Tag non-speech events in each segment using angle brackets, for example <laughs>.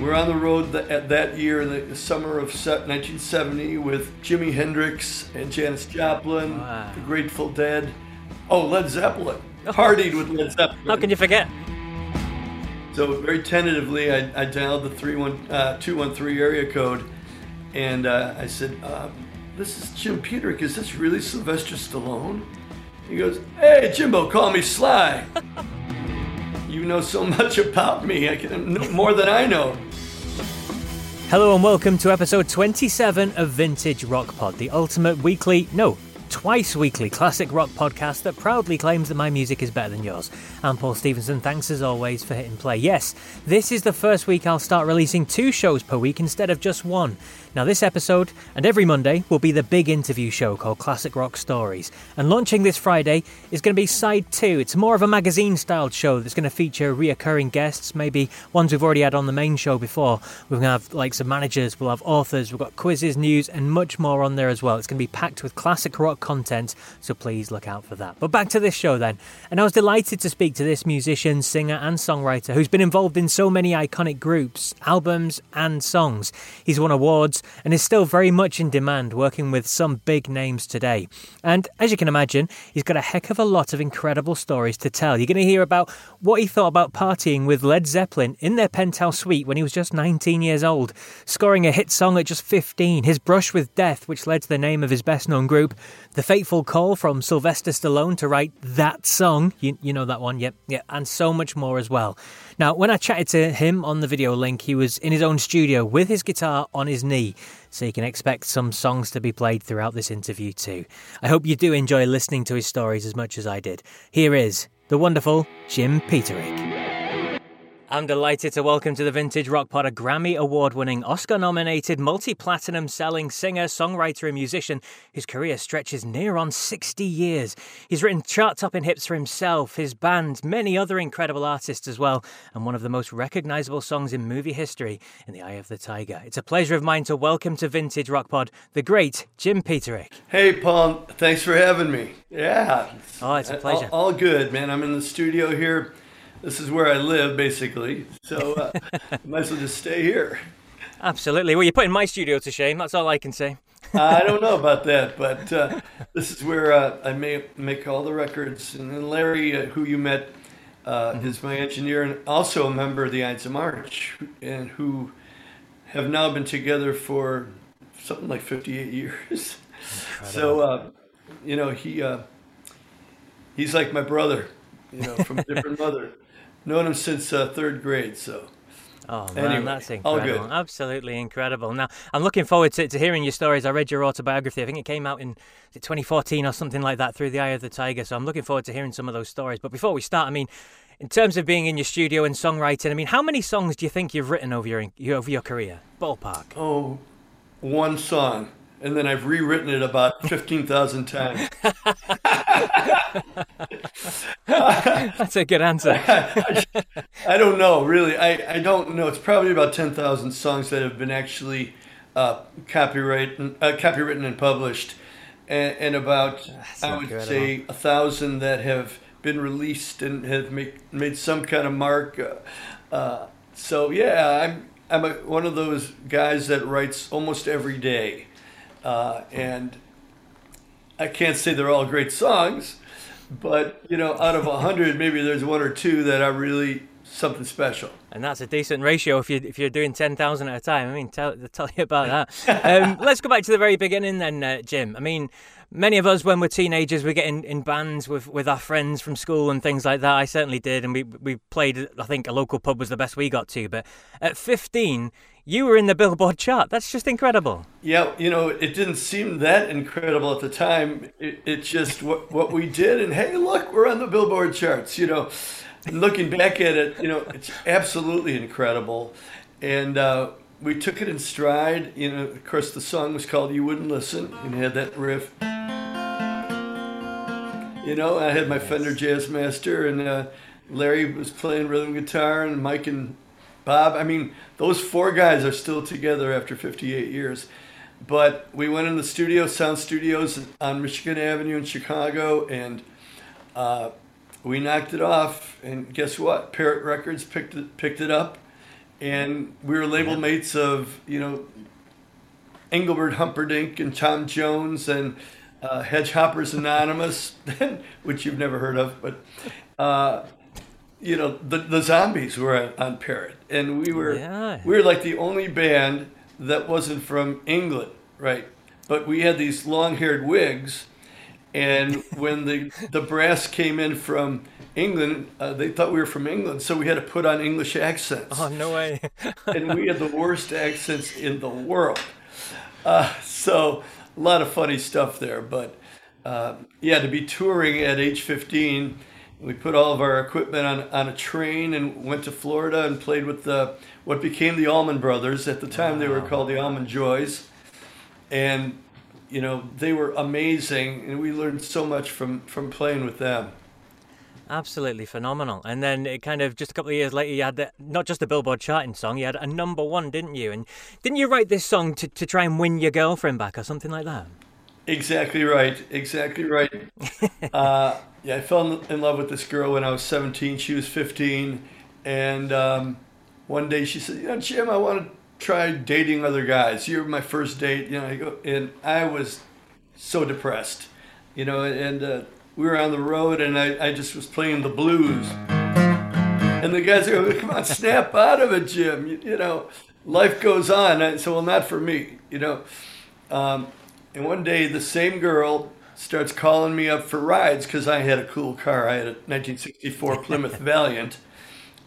We're on the road th- that year, in the summer of 1970, with Jimi Hendrix and Janis Joplin, wow. the Grateful Dead. Oh, Led Zeppelin. Partied with Led Zeppelin. How can you forget? So very tentatively, I, I dialed the 31, uh, 213 area code, and uh, I said, uh, "This is Jim Peterik. Is this really Sylvester Stallone?" He goes, "Hey, Jimbo, call me Sly." <laughs> you know so much about me. I can more than I know. Hello and welcome to episode 27 of Vintage Rock Pod, the ultimate weekly, no, twice weekly classic rock podcast that proudly claims that my music is better than yours. I'm Paul Stevenson. Thanks as always for hitting play. Yes, this is the first week I'll start releasing two shows per week instead of just one. Now, this episode and every Monday will be the big interview show called Classic Rock Stories. And launching this Friday is going to be side two. It's more of a magazine styled show that's going to feature reoccurring guests, maybe ones we've already had on the main show before. We're going to have like some managers, we'll have authors, we've got quizzes, news, and much more on there as well. It's going to be packed with classic rock content, so please look out for that. But back to this show then. And I was delighted to speak to this musician, singer, and songwriter who's been involved in so many iconic groups, albums, and songs. He's won awards and is still very much in demand, working with some big names today. And as you can imagine, he's got a heck of a lot of incredible stories to tell. You're going to hear about what he thought about partying with Led Zeppelin in their penthouse suite when he was just 19 years old, scoring a hit song at just 15, his brush with death, which led to the name of his best known group, the fateful call from Sylvester Stallone to write that song. You, you know that one, yep, yeah, and so much more as well. Now, when I chatted to him on the video link, he was in his own studio with his guitar on his knee, so you can expect some songs to be played throughout this interview too. I hope you do enjoy listening to his stories as much as I did. Here is the wonderful Jim Peterik. I'm delighted to welcome to the Vintage Rock Pod a Grammy Award winning, Oscar nominated, multi platinum selling singer, songwriter, and musician whose career stretches near on 60 years. He's written chart topping hits for himself, his band, many other incredible artists as well, and one of the most recognizable songs in movie history, In the Eye of the Tiger. It's a pleasure of mine to welcome to Vintage Rock Pod the great Jim Peterik. Hey, Paul, thanks for having me. Yeah. Oh, it's a uh, pleasure. all, all good, man. I'm in the studio here this is where I live, basically. So uh, <laughs> might as well just stay here. Absolutely. Well, you're putting my studio to shame. That's all I can say. I don't know <laughs> about that, but uh, this is where uh, I make, make all the records. And then Larry, uh, who you met, uh, mm-hmm. is my engineer and also a member of the Ides of March, and who have now been together for something like 58 years. <laughs> so, uh, you know, he he's like my brother, you know, from a different mother known him since uh, third grade. So. Oh man, anyway, that's incredible! Absolutely incredible. Now, I'm looking forward to, to hearing your stories. I read your autobiography. I think it came out in 2014 or something like that, through the Eye of the Tiger. So I'm looking forward to hearing some of those stories. But before we start, I mean, in terms of being in your studio and songwriting, I mean, how many songs do you think you've written over your over your career? Ballpark. Oh, one song and then I've rewritten it about <laughs> 15,000 times. <laughs> That's a good answer. I, <laughs> I, don't know, really. I, I don't know. It's probably about 10,000 songs that have been actually uh, copyright, uh, copywritten and published, and, and about, I would say, a thousand that have been released and have make, made some kind of mark. Uh, uh so, yeah, I'm, I'm a, one of those guys that writes almost every day. Uh, and I can't say they're all great songs, but you know, out of a hundred, maybe there's one or two that are really something special. And that's a decent ratio if you if you're doing ten thousand at a time. I mean, tell tell you about that. <laughs> um, let's go back to the very beginning then, uh, Jim. I mean, many of us when we're teenagers we get in, in bands with, with our friends from school and things like that. I certainly did, and we we played. I think a local pub was the best we got to. But at fifteen, you were in the Billboard chart. That's just incredible. Yeah, you know, it didn't seem that incredible at the time. It, it's just what, what we did. And hey, look, we're on the Billboard charts, you know. looking back at it, you know, it's absolutely incredible. And uh, we took it in stride. You know, of course, the song was called "You Wouldn't Listen," and had that riff. You know, I had my Fender Jazzmaster, and uh, Larry was playing rhythm guitar, and Mike and Bob. I mean, those four guys are still together after 58 years. But we went in the studio, Sound Studios on Michigan Avenue in Chicago, and uh, we knocked it off. And guess what? Parrot Records picked it, picked it up, and we were label mates of you know Engelbert Humperdinck and Tom Jones and uh, Hedgehoppers Anonymous, <laughs> which you've never heard of, but uh, you know the the Zombies were on Parrot, and we were yeah. we were like the only band that wasn't from England, right? But we had these long-haired wigs, and <laughs> when the the brass came in from England, uh, they thought we were from England, so we had to put on English accents. Oh no way! <laughs> and we had the worst accents in the world. Uh, so a lot of funny stuff there, but uh, yeah, to be touring at age 15, we put all of our equipment on, on a train and went to Florida and played with the what became the Allman Brothers. At the time, wow. they were called the Allman Joys, and you know they were amazing, and we learned so much from from playing with them. Absolutely phenomenal. And then it kind of just a couple of years later, you had the, not just a Billboard charting song, you had a number one, didn't you? And didn't you write this song to, to try and win your girlfriend back or something like that? Exactly right. Exactly right. <laughs> uh, yeah, I fell in love with this girl when I was 17. She was 15. And um, one day she said, You know, Jim, I want to try dating other guys. You're my first date. You know, I go, and I was so depressed, you know, and uh, we were on the road and I, I just was playing the blues. And the guys are go, come on, snap out of it, Jim. You, you know, life goes on. I said, well, not for me, you know. Um, and one day the same girl starts calling me up for rides because I had a cool car. I had a 1964 <laughs> Plymouth Valiant.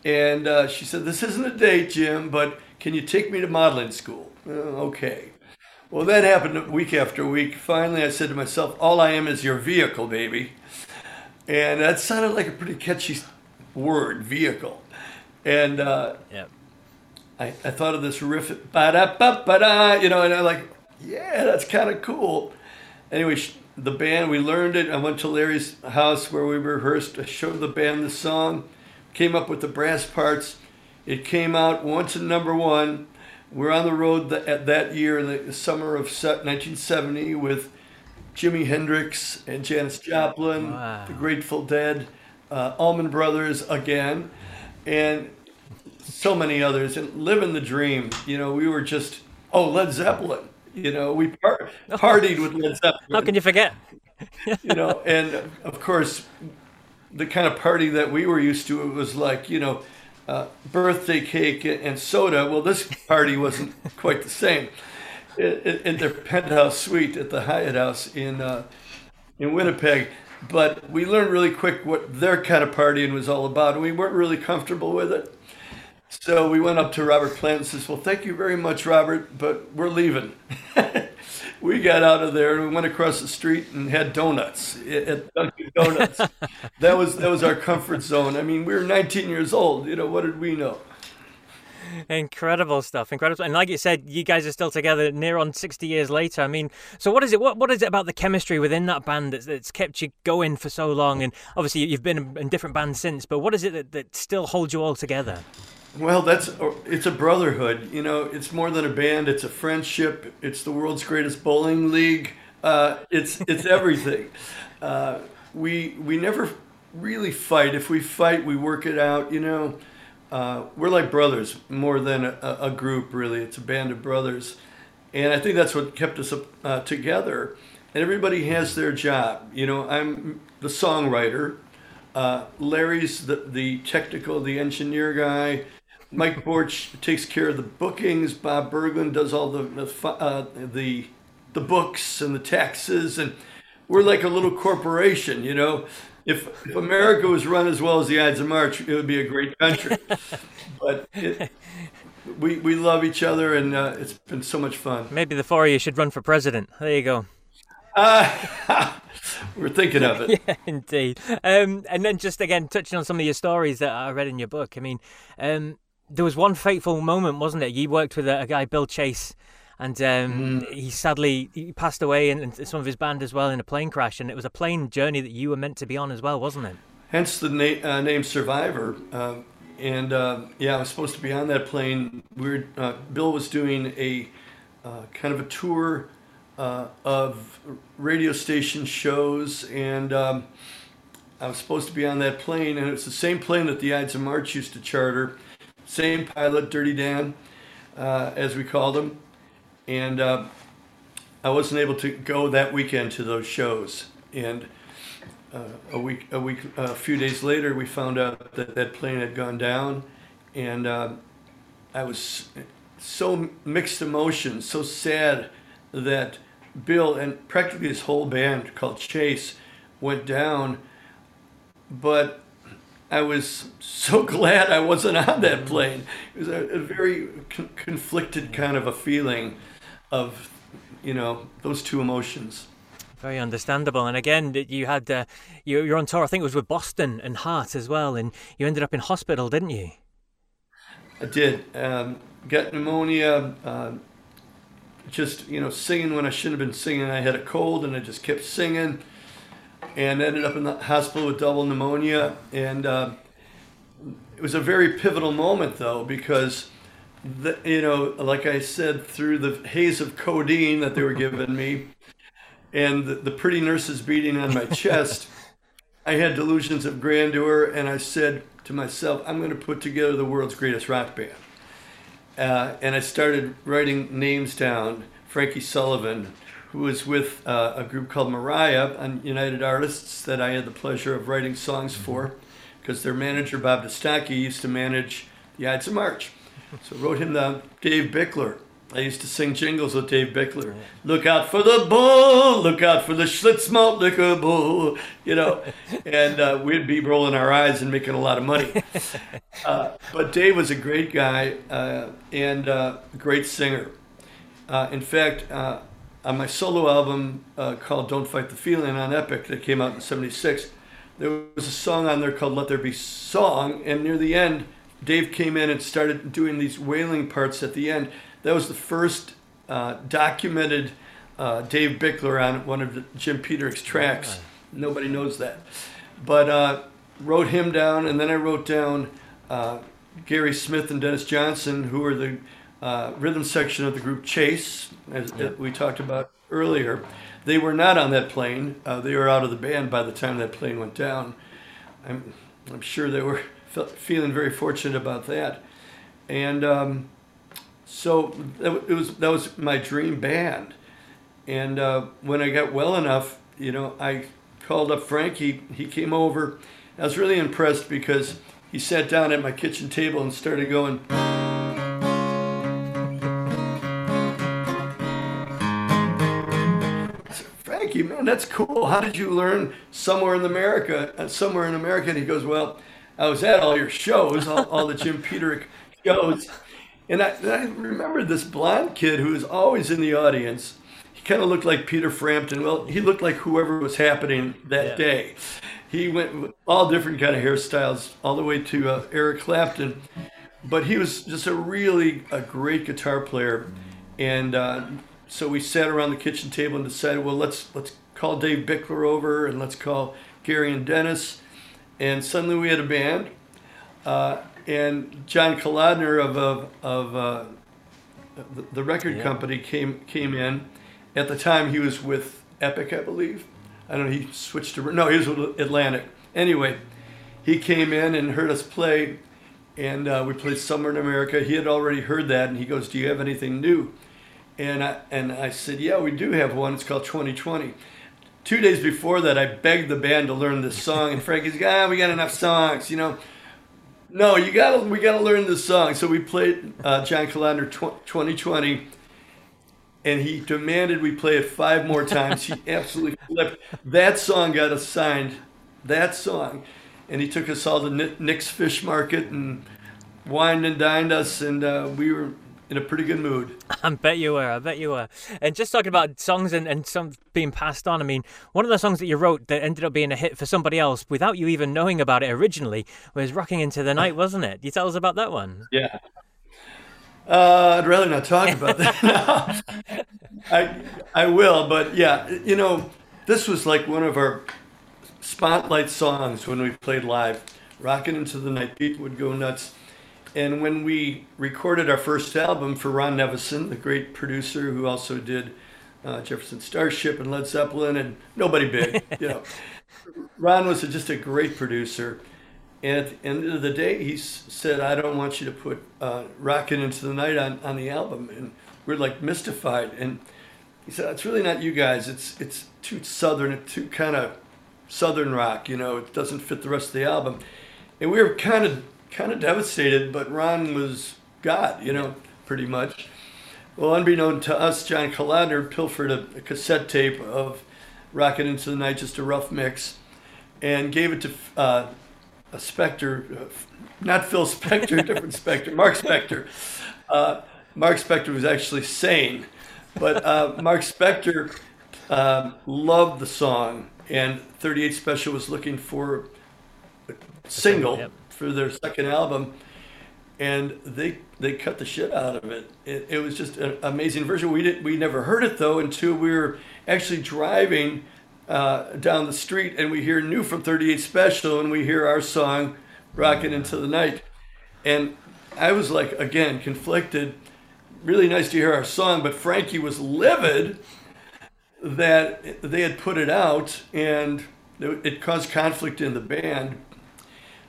And uh, she said, this isn't a date, Jim, but can you take me to modeling school? Uh, okay. Well, that happened week after week. Finally, I said to myself, all I am is your vehicle, baby. And that sounded like a pretty catchy word, vehicle. And uh, yeah. I, I thought of this riff, ba da ba ba da, you know, and I'm like, yeah, that's kind of cool. Anyway, the band, we learned it. I went to Larry's house where we rehearsed. I showed the band the song, came up with the brass parts. It came out once in number one. We're on the road that, that year, in the summer of 1970, with Jimi Hendrix and Janis Joplin, wow. the Grateful Dead, uh, Allman Brothers again, and so many others. And living the dream, you know, we were just oh Led Zeppelin, you know, we par- <laughs> partied with Led Zeppelin. How can you forget? <laughs> you know, and of course, the kind of party that we were used to, it was like you know. Uh, birthday cake and soda. Well, this party wasn't <laughs> quite the same in, their penthouse suite at the Hyatt House in uh, in Winnipeg. But we learned really quick what their kind of partying was all about, and we weren't really comfortable with it. So we went up to Robert Plant and says, "Well, thank you very much, Robert, but we're leaving." <laughs> we got out of there and we went across the street and had donuts at Dunkin' Donuts. <laughs> that was that was our comfort zone. I mean, we were 19 years old. You know, what did we know? Incredible stuff, incredible. And like you said, you guys are still together near on 60 years later. I mean, so what is it? What what is it about the chemistry within that band that's, that's kept you going for so long? And obviously, you've been in different bands since, but what is it that, that still holds you all together? Well, that's it's a brotherhood. You know, it's more than a band. It's a friendship. It's the world's greatest bowling league. Uh, it's it's <laughs> everything. uh, we we never really fight. If we fight, we work it out. You know, uh, we're like brothers more than a, a, group, really. It's a band of brothers. And I think that's what kept us uh, together. And everybody has their job. You know, I'm the songwriter. Uh, Larry's the, the technical, the engineer guy. Mike Borch takes care of the bookings. Bob Bergland does all the the, uh, the the books and the taxes, and we're like a little corporation, you know if, if America was run as well as the Ides of March, it would be a great country. but it, we we love each other, and uh, it's been so much fun. Maybe the four of you should run for president. There you go. Uh, <laughs> we're thinking of it. <laughs> yeah, indeed. Um, and then just again touching on some of your stories that I read in your book. I mean, um, there was one fateful moment, wasn't it? You worked with a, a guy, Bill Chase, and um, mm. he sadly he passed away, and, and, some of his band as well in a plane crash. And it was a plane journey that you were meant to be on as well, wasn't it? Hence the na- uh, name Survivor. Uh, and uh, yeah, I was supposed to be on that plane. We were, uh, Bill was doing a uh, kind of a tour uh, of radio station shows, and um, I was supposed to be on that plane, and it's the same plane that the Ides of March used to charter, same pilot, Dirty Dan, uh, as we called him, and uh, I wasn't able to go that weekend to those shows, and. Uh, a week, a week, a few days later, we found out that that plane had gone down, and uh, I was so mixed emotions, so sad that Bill and practically his whole band called Chase went down. But I was so <laughs> glad I wasn't on that plane. It was a, a very con- conflicted kind of a feeling of, you know, those two emotions. Very understandable. And again, you had uh, you, you're on tour. I think it was with Boston and Heart as well, and you ended up in hospital, didn't you? I did. Um, got pneumonia. Uh, just you know singing when I shouldn't have been singing. I had a cold and I just kept singing, and ended up in the hospital with double pneumonia. And uh, it was a very pivotal moment though because. The, you know, like I said, through the haze of codeine that they were giving me, and the, the pretty nurses beating on my chest, I had delusions of grandeur, and I said to myself, "I'm going to put together the world's greatest rock band." Uh, and I started writing names down. Frankie Sullivan, who was with uh, a group called Mariah on United Artists that I had the pleasure of writing songs mm-hmm. for, because their manager Bob Destocki used to manage the Ides of March. <laughs> So I wrote him the Dave Bickler, I used to sing jingles with Dave Bickler. Look out for the bull, look out for the Schlitz malt liquor bull, you know. <laughs> And uh, we'd be rolling our eyes and making a lot of money. <laughs> Uh, but Dave was a great guy uh, and a uh, great singer. Uh, in fact, uh, on my solo album called Don't Fight the Feeling on Epic that came out in 76, there was a song on there called Let There Be Song. And near the end, Dave came in and started doing these wailing parts at the end that was the first uh, documented uh, Dave Bickler on one of the Jim Peterik tracks. Nobody knows that. But uh, wrote him down, and then I wrote down uh, Gary Smith and Dennis Johnson, who were the uh, rhythm section of the group Chase, as yep. we talked about earlier. They were not on that plane. Uh, they were out of the band by the time that plane went down. I'm, I'm sure they were <laughs> feeling very fortunate about that. And um, so it was that was my dream band, and uh, when I got well enough, you know, I called up Frankie. He came over. I was really impressed because he sat down at my kitchen table and started going. That's cool. How did you learn somewhere in America? Uh, somewhere in America, and he goes, well, I was at all your shows, all, all the Jim Peterik shows and I, and I remember this blonde kid who was always in the audience. He kind of looked like Peter Frampton. Well, he looked like whoever was happening that yeah. day. He went with all different kind of hairstyles, all the way to uh, Eric Clapton. But he was just a really a great guitar player, and uh, so we sat around the kitchen table and decided, well, let's let's call Dave Bickler over and let's call Gary and Dennis, and suddenly we had a band. Uh, and John Kalodner of of, of uh, the record yeah. company came came in. At the time, he was with Epic, I believe. I don't know. He switched to no, he was with Atlantic. Anyway, he came in and heard us play, and uh, we played somewhere in America. He had already heard that, and he goes, "Do you have anything new?" And I and I said, "Yeah, we do have one. It's called 2020." Two days before that, I begged the band to learn this song, and Frankie's, "Ah, we got enough songs, you know." No, you gotta we gotta learn this song. So we played uh, John Kalodner tw- 2020, and he demanded we play it five more times. he <laughs> absolutely flipped. That song got us signed. That song, and he took us all to Nick's Fish Market and wined and dined us, and uh, we were in a pretty good mood. <laughs> I bet you were. I bet you were. And just talking about songs and, and some being passed on, I mean, one of the songs that you wrote that ended up being a hit for somebody else without you even knowing about it originally was Rocking Into the Night, <laughs> wasn't it? You tell us about that one. Yeah. Uh, I'd rather not talk about that. <laughs> I I will, but yeah, you know, this was like one of our spotlight songs when we played live. Rocking into the night, people would go nuts. And when we recorded our first album for Ron Nevison, the great producer who also did uh, Jefferson Starship and Led Zeppelin and nobody big, <laughs> you know, Ron was just a great producer. And at the end of the day, he said, I don't want you to put uh, Rockin' Into the Night on, on the album. And we're like mystified. And he said, It's really not you guys. It's, it's too southern, it's too kind of southern rock, you know, it doesn't fit the rest of the album. And we were kind of kind of devastated, but Ron was God, you know, pretty much. Well, unbeknown to us, John Kalodner pilfered a, a cassette tape of Rockin' Into the Night, just a rough mix, and gave it to uh, a Spector, uh, not Phil Spector, different <laughs> Spector, Mark Spector. Uh, Mark Spector was actually sane, but uh, Mark Spector um, loved the song, and 38 Special was looking for a single yep. For their second album, and they they cut the shit out of it. It, it was just an amazing version. We didn't we never heard it though until we were actually driving uh, down the street and we hear new from 38 Special and we hear our song "Rocking Into the Night," and I was like again conflicted. Really nice to hear our song, but Frankie was livid that they had put it out and it caused conflict in the band.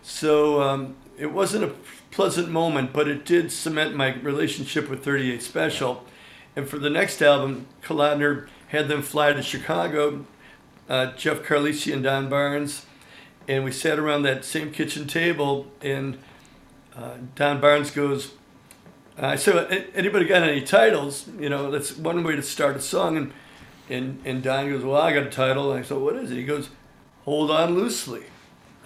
So um, it wasn't a pleasant moment, but it did cement my relationship with 38 Special. And for the next album, Kalodner had them fly to Chicago, uh, Jeff Carlisi and Don Barnes, and we sat around that same kitchen table, and uh, Don Barnes goes, I said, anybody got any titles? You know, that's one way to start a song. And, and, and Don goes, well, I got a title. And I said, what is it? He goes, Hold On Loosely.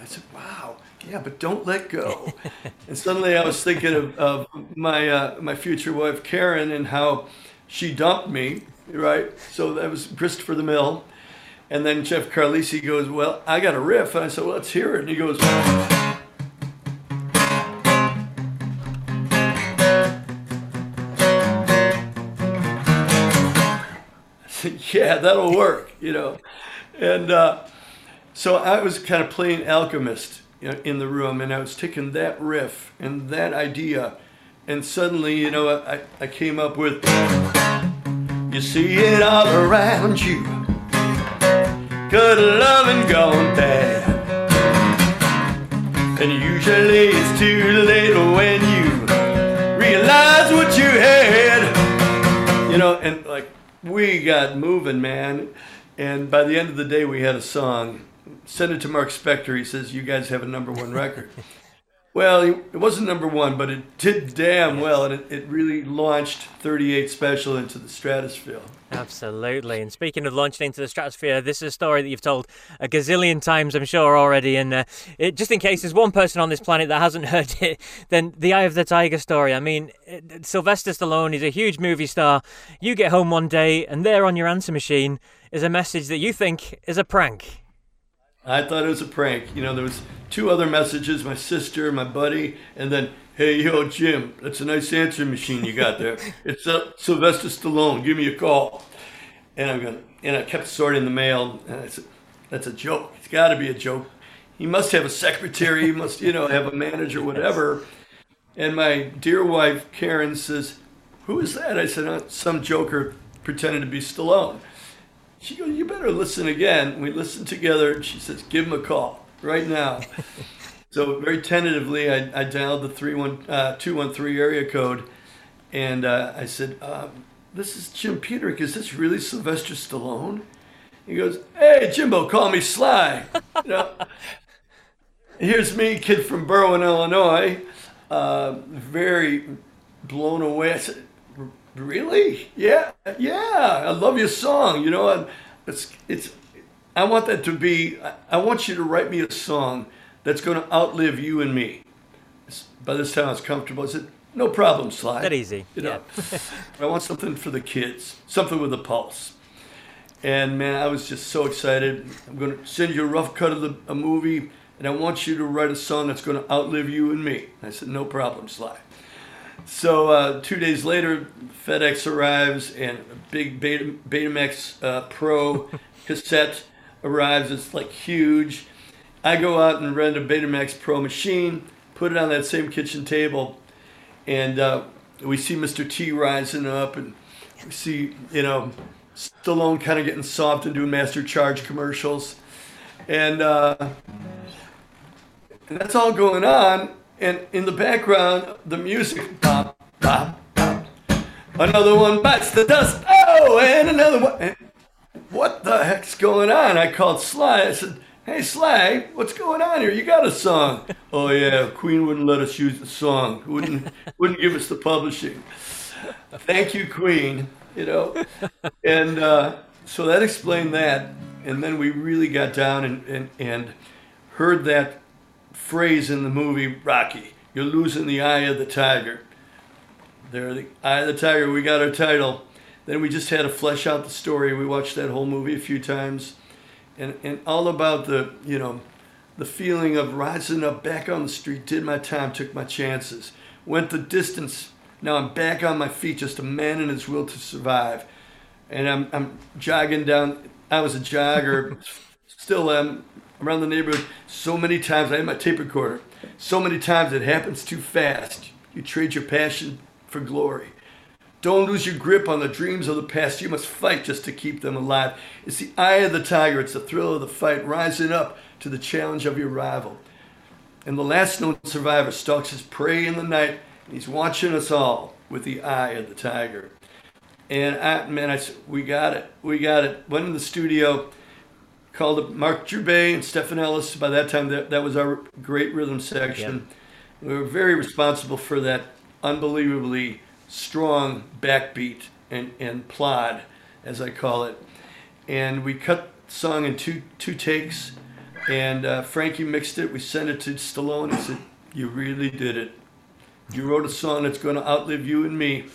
I said, wow yeah, but don't let go. <laughs> and suddenly I was thinking of, of my uh, my future wife Karen and how she dumped me, right? So that was Christopher the Mill. And then Jeff Carlisi goes, Well, I got a riff. And I said, Well, let's hear it. And he goes, <laughs> Yeah, that'll work, you know. And uh, so I was kind of playing alchemist in the room and I was taking that riff and that idea and suddenly, you know, I, I came up with You see it all around you. Good love and gone bad. And usually it's too late when you realize what you had. You know, and like we got moving, man. And by the end of the day, we had a song sent it to Mark Spector. He says, "You guys have a number one record." <laughs> well, it wasn't number one, but it did damn well, and it, it really launched 38 Special into the stratosphere. Absolutely. And speaking of launching into the stratosphere, this is a story that you've told a gazillion times, I'm sure, already. And uh, it, just in case there's one person on this planet that hasn't <laughs> heard it, then the Eye of the Tiger story. I mean, it, Sylvester Stallone is a huge movie star. You get home one day, and there on your answer machine is a message that you think is a prank. I thought it was a prank. You know, there was two other messages, my sister, my buddy, and then, hey, yo, Jim, that's a nice answering machine you got there. <laughs> it's uh, Sylvester Stallone. Give me a call. And I'm going, and I kept sorting the mail, and I said, that's a joke. It's got to be a joke. He must have a secretary. He must, you know, have a manager, whatever. And my dear wife, Karen, says, who is that? I said, oh, some joker pretending to be Stallone. She goes, You better listen again. We listened together, and she says, Give him a call right now. <laughs> so, very tentatively, I, I dialed the 31, uh, 213 area code, and uh, I said, um, This is Jim Peterik. Is this really Sylvester Stallone? He goes, Hey, Jimbo, call me Sly. you know, <laughs> here's me, kid from Berwyn, Illinois, uh, very blown away. I said, Really? Yeah, yeah. I love your song. You know, it's it's. I want that to be. I want you to write me a song that's going to outlive you and me. By this time, I was comfortable. I said, no problem, Sly. That easy. You know, yeah. <laughs> <laughs> I want something for the kids, something with a pulse. And man, I was just so excited. I'm going to send you a rough cut of the, a movie, and I want you to write a song that's going to outlive you and me. I said, no problem, Sly. So uh, two days later, FedEx arrives, and a big Beta, Betamax uh, Pro <laughs> cassette arrives. It's like huge. I go out and rent a Betamax Pro machine, put it on that same kitchen table, and uh, we see Mr. T rising up, and we see you know Stallone kind of getting soft and doing Master Charge commercials, and, uh, and that's all going on. And in the background, the music, bop, bop, bop. Another one bites the dust. Oh, and another one. And what the heck's going on? I called Sly. I said, Hey Sly, what's going on here? You got a song? oh yeah, Queen wouldn't let us use the song. Wouldn't <laughs> wouldn't give us the publishing. Thank you, Queen. You know, and uh, so that explained that. And then we really got down and, and, and heard that phrase in the movie Rocky. You're losing the eye of the tiger. There, the eye of the tiger. We got our title. Then we just had to flesh out the story. We watched that whole movie a few times and, and all about the, you know, the feeling of rising up back on the street, did my time, took my chances, went the distance. Now I'm back on my feet, just a man in his will to survive. And I'm, I'm jogging down. I was a jogger, <laughs> still am, around the neighborhood so many times. I had my tape recorder. So many times it happens too fast. You trade your passion for glory. Don't lose your grip on the dreams of the past. You must fight just to keep them alive. It's the eye of the tiger, it's the thrill of the fight, rising up to the challenge of your rival. And the last known survivor stalks his prey in the night, and he's watching us all with the eye of the tiger. And I, man, I said, we got it. We got it. Went in the studio, called Mark Droubay and Stephan Ellis. By that time, that, that was our great rhythm section. Yep. We were very responsible for that unbelievably strong backbeat and, and plod, as I call it. And we cut the song in two, two takes, and uh, Frankie mixed it. We sent it to Stallone. He said, You really did it. You wrote a song that's going to outlive you and me.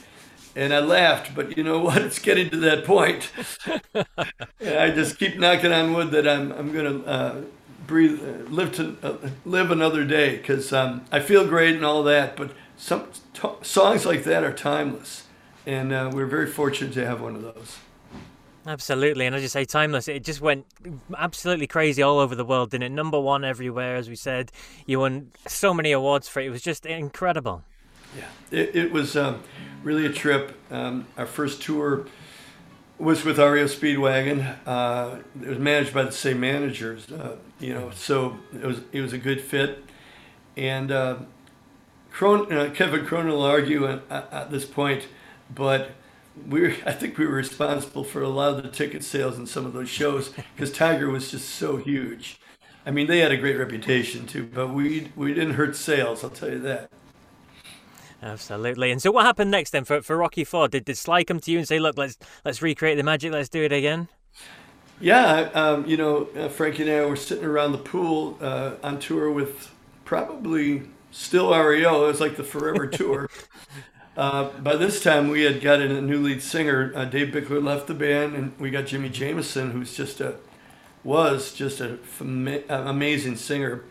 And I laughed, but you know what? <laughs> It's getting to that point. <laughs> I just keep knocking on wood that I'm, I'm going to uh, breathe, uh, live to uh, live another day because um, I feel great and all that, but some t- songs like that are timeless, and uh, we're very fortunate to have one of those. Absolutely, and as you say, timeless. It just went absolutely crazy all over the world, didn't it? Number one everywhere, as we said. You won so many awards for it. It was just incredible. Yeah, it, it was um, really a trip. Um, our first tour was with REO Speedwagon. Uh, it was managed by the same managers, uh, you know, so it was it was a good fit, and uh, Cron- uh, Kevin Cronin will argue at, at, this point, but we I think we were responsible for a lot of the ticket sales in some of those shows because Tiger was just so huge. I mean, they had a great reputation too, but we we didn't hurt sales. I'll tell you that. Absolutely. And so, what happened next then for, for Rocky Four? Did, did Sly come to you and say, "Look, let's let's recreate the magic. Let's do it again"? Yeah, um, you know, uh, Frankie and I were sitting around the pool uh, on tour with probably still REO. It was like the forever <laughs> tour. Uh, by this time, we had gotten a new lead singer. Uh, Dave Bickler left the band, and we got Jimmy Jamison, who's just a was just a amazing singer.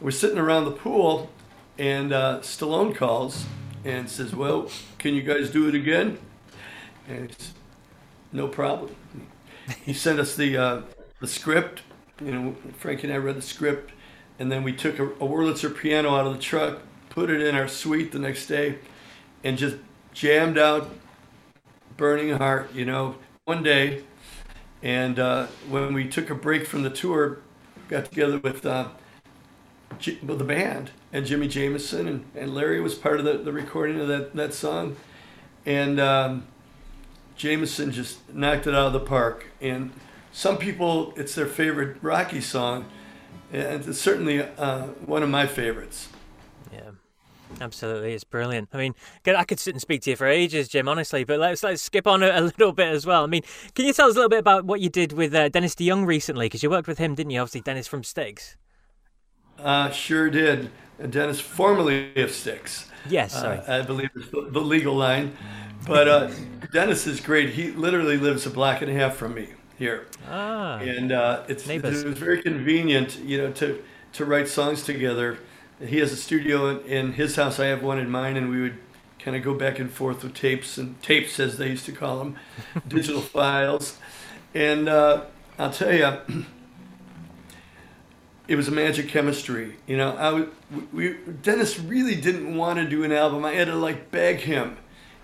We're sitting around the pool, and uh, Stallone calls and says, "Well, can you guys do it again?" And it's no problem. He sent us the uh, the script. You know, Frankie and I read the script and then we took a, a Wurlitzer piano out of the truck, put it in our suite the next day, and just jammed out Burning Heart, you know, one day. And uh, when we took a break from the tour, got together with, uh, The band and Jimmy Jamison and, and Larry was part of the, the recording of that, that song. And um, Jamison just knocked it out of the park. And some people, it's their favorite Rocky song and it's certainly uh, one of my favorites. Yeah. Absolutely, it's brilliant. I mean, I could sit and speak to you for ages, Jim. Honestly, but let's let's skip on a, a little bit as well. I mean, can you tell us a little bit about what you did with uh, Dennis DeYoung recently? Because you worked with him, didn't you? Obviously, Dennis from Styx. Uh, sure did. Dennis, formerly of Styx. Yes, sorry. Uh, I believe it's the, legal line. But uh, Dennis is great. He literally lives a block and a half from me here. Ah, and uh, it's neighbors. it was very convenient, you know, to to write songs together. He has a studio in, in his house. I have one in mine, and we would kind of go back and forth with tapes and tapes, as they used to call them, <laughs> digital files. And uh, I'll tell you, <clears throat> it was a magic chemistry. You know, I was, we Dennis really didn't want to do an album. I had to like beg him.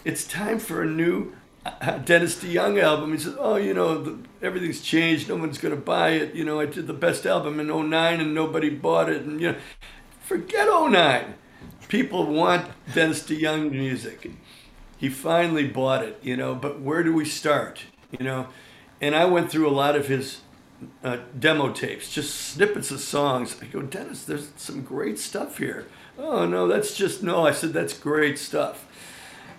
It's time for a new uh, Dennis DeYoung album. He said, "Oh, you know, the, everything's changed. No one's going to buy it. You know, I did the best album in 09 and nobody bought it. And you know, forget 09. People want Dennis DeYoung music. He finally bought it. You know, but where do we start? You know, and I went through a lot of his uh, demo tapes, just snippets of songs. I go, Dennis, there's some great stuff here. Oh no, that's just no. I said that's great stuff.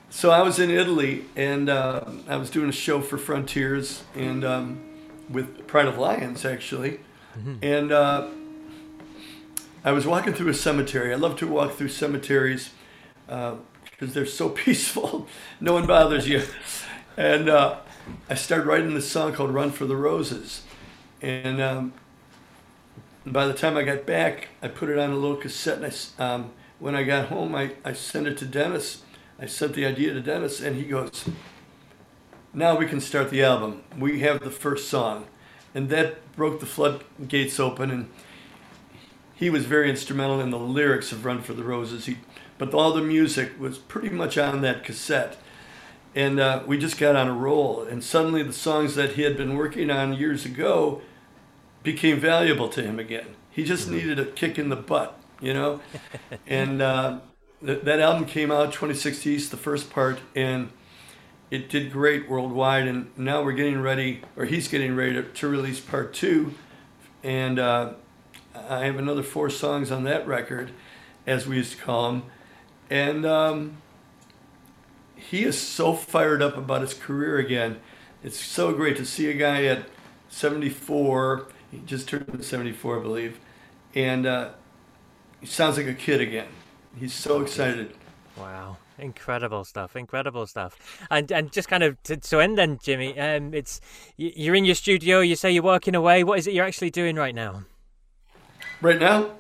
So I was in Italy and uh, I was doing a show for Frontiers and um, with Pride of Lions actually, and uh, I was walking through a cemetery. I love to walk through cemeteries because they're so <laughs> peaceful. no one bothers you, and uh, I started writing this song called "Run for the Roses." And um, by the time I got back, I put it on a little cassette. And I um, when I got home, I, I sent it to Dennis. I sent the idea to Dennis, and he goes, Now we can start the album. We have the first song. And that broke the floodgates open. And he was very instrumental in the lyrics of Run for the Roses. He, but all the music was pretty much on that cassette and uh, we just got on a roll. And suddenly, the songs that he had been working on years ago became valuable to him again. He just needed a kick in the butt, you know. <laughs> and uh, th- that album came out 26 East, the first part, and it did great worldwide. And now we're getting ready, or he's getting ready to, to release part two, and uh, I have another four songs on that record, as we used to call them, and. Um, he is so fired up about his career again. It's so great to see a guy at 74. He just turned 74, I believe, and uh, he sounds like a kid again. He's so excited. Wow. Incredible stuff, incredible stuff, and and just kind of to, to end then, Jimmy. Um, it's you're in your studio. You say you're working away. What is it you're actually doing right now? Right now,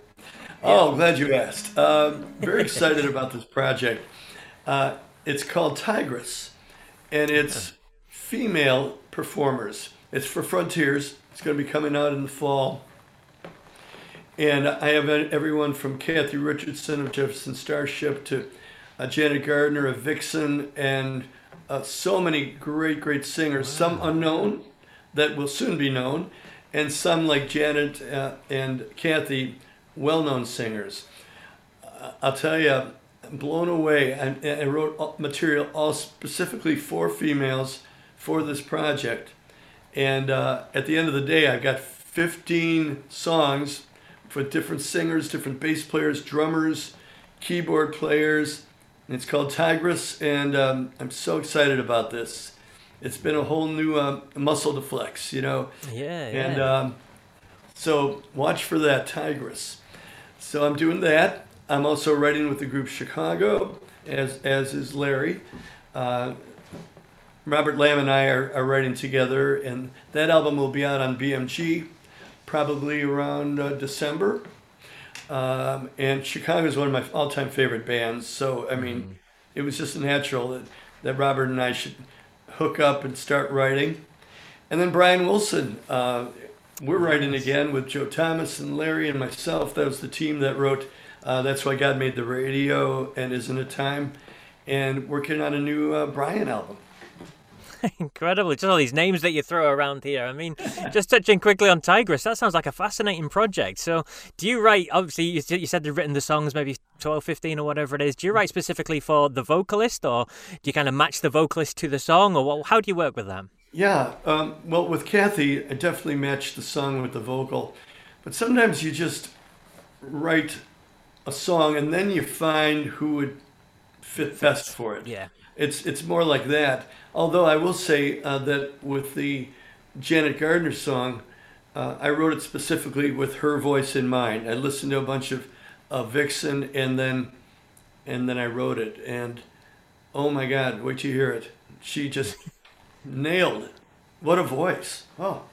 oh, glad you asked. Um, very excited <laughs> about this project. Uh, it's called Tigress, and it's female performers. It's for Frontiers. It's going to be coming out in the fall. And I have everyone from Cathy Richardson of Jefferson Starship to uh, Janet Gardner of Vixen, and uh, so many great, great singers. Some unknown that will soon be known, and some like Janet uh, and Cathy, well known singers. Uh, I'll tell you, I'm blown away. I, I wrote material all specifically for females for this project. And uh, at the end of the day, I've got 15 songs for different singers, different bass players, drummers, keyboard players. And it's called Tigress, and um, I'm so excited about this. It's been a whole new uh, muscle to flex, you know. Yeah. And yeah. um, so watch for that Tigress. So I'm doing that. I'm also writing with the group Chicago, as as is Larry. Uh, Robert Lamb and I are, are writing together, and that album will be out on BMG probably around uh, December. Um, and Chicago is one of my all-time favorite bands, so I mean, it was just natural that, that Robert and I should hook up and start writing. And then Brian Wilson, uh, we're writing again with Joe Thomas and Larry and myself. That was the team that wrote uh, That's Why God Made the Radio and Isn't It Time, and working on a new uh, Brian album. <laughs> Incredible. Just all these names that you throw around here. I mean, <laughs> just touching quickly on Tigress, that sounds like a fascinating project. So, do you write, obviously, you, you said they've written the songs maybe 12, 15 or whatever it is. Do you write specifically for the vocalist or do you kind of match the vocalist to the song or what, how do you work with them? Yeah, um, well, with Cathy, I definitely matched the song with the vocal. But sometimes you just write a song and then you find who would fit best for it. Yeah. It's it's more like that. Although I will say uh, that with the Janet Gardner song, uh, I wrote it specifically with her voice in mind. I listened to a bunch of uh, Vixen, and then and then I wrote it. And oh my God, wait till you hear it. She just <laughs> nailed it. What a voice! Oh.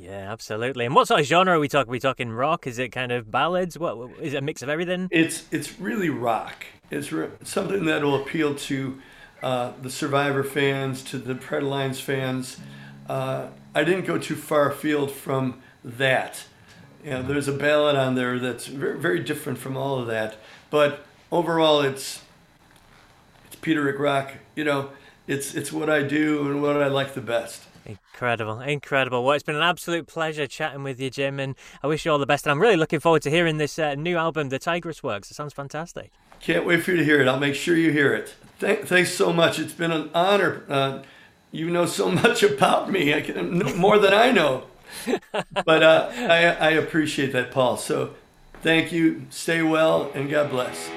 Yeah, absolutely. And what sort of genre are we talking? Are we talking rock? Is it kind of ballads? What is it? A mix of everything? It's it's really rock. It's re- something that will appeal to uh, the Survivor fans, to the Pride of Lions fans. Uh, I didn't go too far afield from that. You know, there's a ballad on there that's very, very different from all of that. But overall, it's it's Peterik Rock. You know, it's it's what I do and what I like the best. Incredible, incredible. Well, it's been an absolute pleasure chatting with you, Jim, and I wish you all the best. And I'm really looking forward to hearing this uh, new album, The Tigress Works. It sounds fantastic. Can't wait for you to hear it. I'll make sure you hear it. Th- thanks so much. It's been an honor. Uh, you know so <laughs> much about me, I can, more than I know. <laughs> but uh, I, I appreciate that, Paul. So thank you. Stay well, and God bless.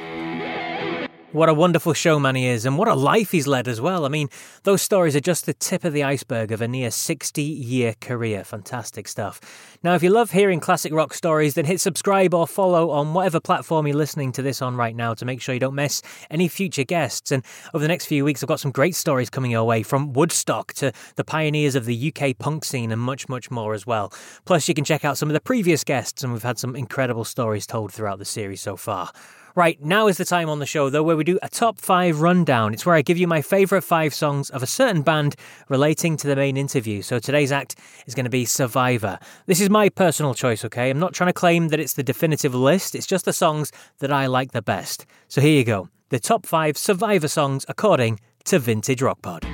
What a wonderful showman he is, and what a life he's led as well. I mean, those stories are just the tip of the iceberg of a near 60 year career. Fantastic stuff. Now, if you love hearing classic rock stories, then hit subscribe or follow on whatever platform you're listening to this on right now to make sure you don't miss any future guests. And over the next few weeks, I've got some great stories coming your way from Woodstock to the pioneers of the UK punk scene and much, much more as well. Plus, you can check out some of the previous guests, and we've had some incredible stories told throughout the series so far. Right, now is the time on the show, though, where we do a top five rundown. It's where I give you my favourite five songs of a certain band relating to the main interview. So today's act is going to be Survivor. This is my personal choice, okay? I'm not trying to claim that it's the definitive list, it's just the songs that I like the best. So here you go the top five Survivor songs according to Vintage Rock Pod.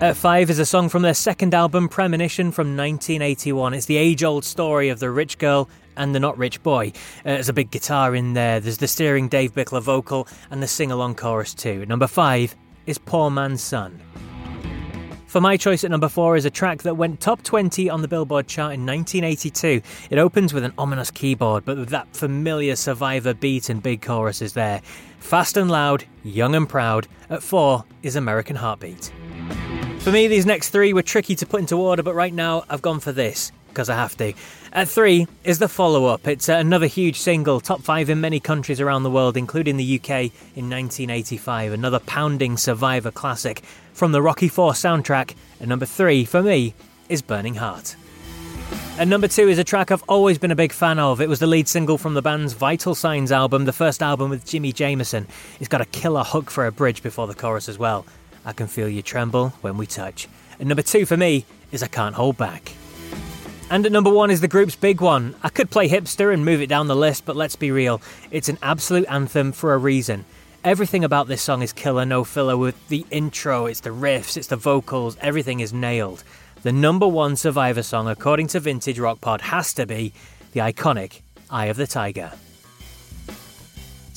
At five is a song from their second album, Premonition, from 1981. It's the age old story of the rich girl and the not rich boy. Uh, there's a big guitar in there, there's the steering Dave Bickler vocal, and the sing along chorus too. Number five is Poor Man's Son. For my choice at number four is a track that went top 20 on the Billboard chart in 1982. It opens with an ominous keyboard, but with that familiar Survivor beat and big choruses there. Fast and loud, young and proud. At four is American Heartbeat. For me, these next three were tricky to put into order, but right now I've gone for this because I have to. At three is the follow up. It's uh, another huge single, top five in many countries around the world, including the UK in 1985. Another pounding survivor classic from the Rocky IV soundtrack. And number three, for me, is Burning Heart. And number two is a track I've always been a big fan of. It was the lead single from the band's Vital Signs album, the first album with Jimmy Jamison. It's got a killer hook for a bridge before the chorus as well. I can feel you tremble when we touch. And number two for me is I Can't Hold Back. And at number one is the group's big one. I could play hipster and move it down the list, but let's be real, it's an absolute anthem for a reason. Everything about this song is killer, no filler with the intro, it's the riffs, it's the vocals, everything is nailed. The number one Survivor song, according to Vintage Rock Pod, has to be the iconic Eye of the Tiger.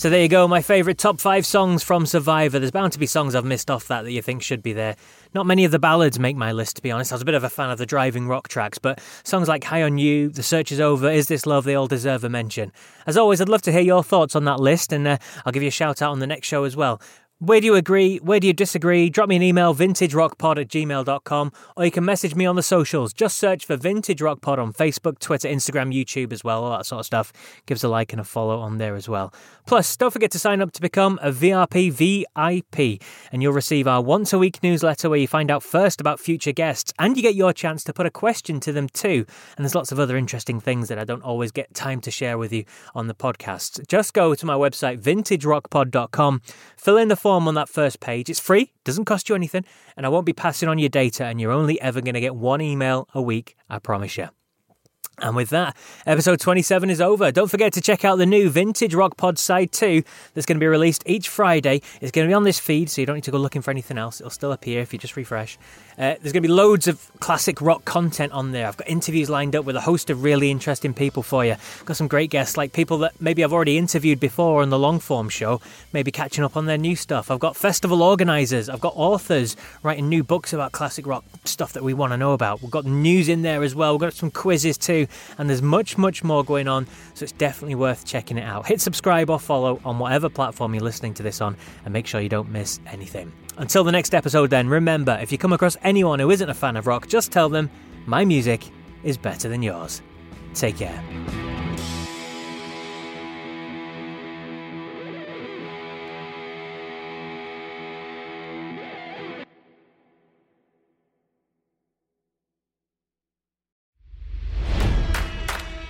So there you go, my favourite top five songs from Survivor. There's bound to be songs I've missed off that that you think should be there. Not many of the ballads make my list, to be honest. I was a bit of a fan of the driving rock tracks, but songs like High on You, The Search is Over, Is This Love, they all deserve a mention. As always, I'd love to hear your thoughts on that list, and uh, I'll give you a shout out on the next show as well. Where do you agree? Where do you disagree? Drop me an email, vintagerockpod at gmail.com, or you can message me on the socials. Just search for Vintage Rock Pod on Facebook, Twitter, Instagram, YouTube as well, all that sort of stuff. Give us a like and a follow on there as well. Plus, don't forget to sign up to become a VRP VIP, and you'll receive our once a week newsletter where you find out first about future guests, and you get your chance to put a question to them too. And there's lots of other interesting things that I don't always get time to share with you on the podcast. Just go to my website, vintagerockpod.com, fill in the form form on that first page. It's free, doesn't cost you anything, and I won't be passing on your data, and you're only ever going to get one email a week, I promise you. And with that, episode 27 is over. Don't forget to check out the new Vintage Rock Pod Side 2 that's going to be released each Friday. It's going to be on this feed, so you don't need to go looking for anything else. It'll still appear if you just refresh. Uh, there's going to be loads of classic rock content on there. I've got interviews lined up with a host of really interesting people for you. I've got some great guests, like people that maybe I've already interviewed before on the long form show, maybe catching up on their new stuff. I've got festival organisers, I've got authors writing new books about classic rock stuff that we want to know about. We've got news in there as well. We've got some quizzes too, and there's much, much more going on, so it's definitely worth checking it out. Hit subscribe or follow on whatever platform you're listening to this on, and make sure you don't miss anything. Until the next episode, then, remember if you come across anyone who isn't a fan of rock, just tell them my music is better than yours. Take care.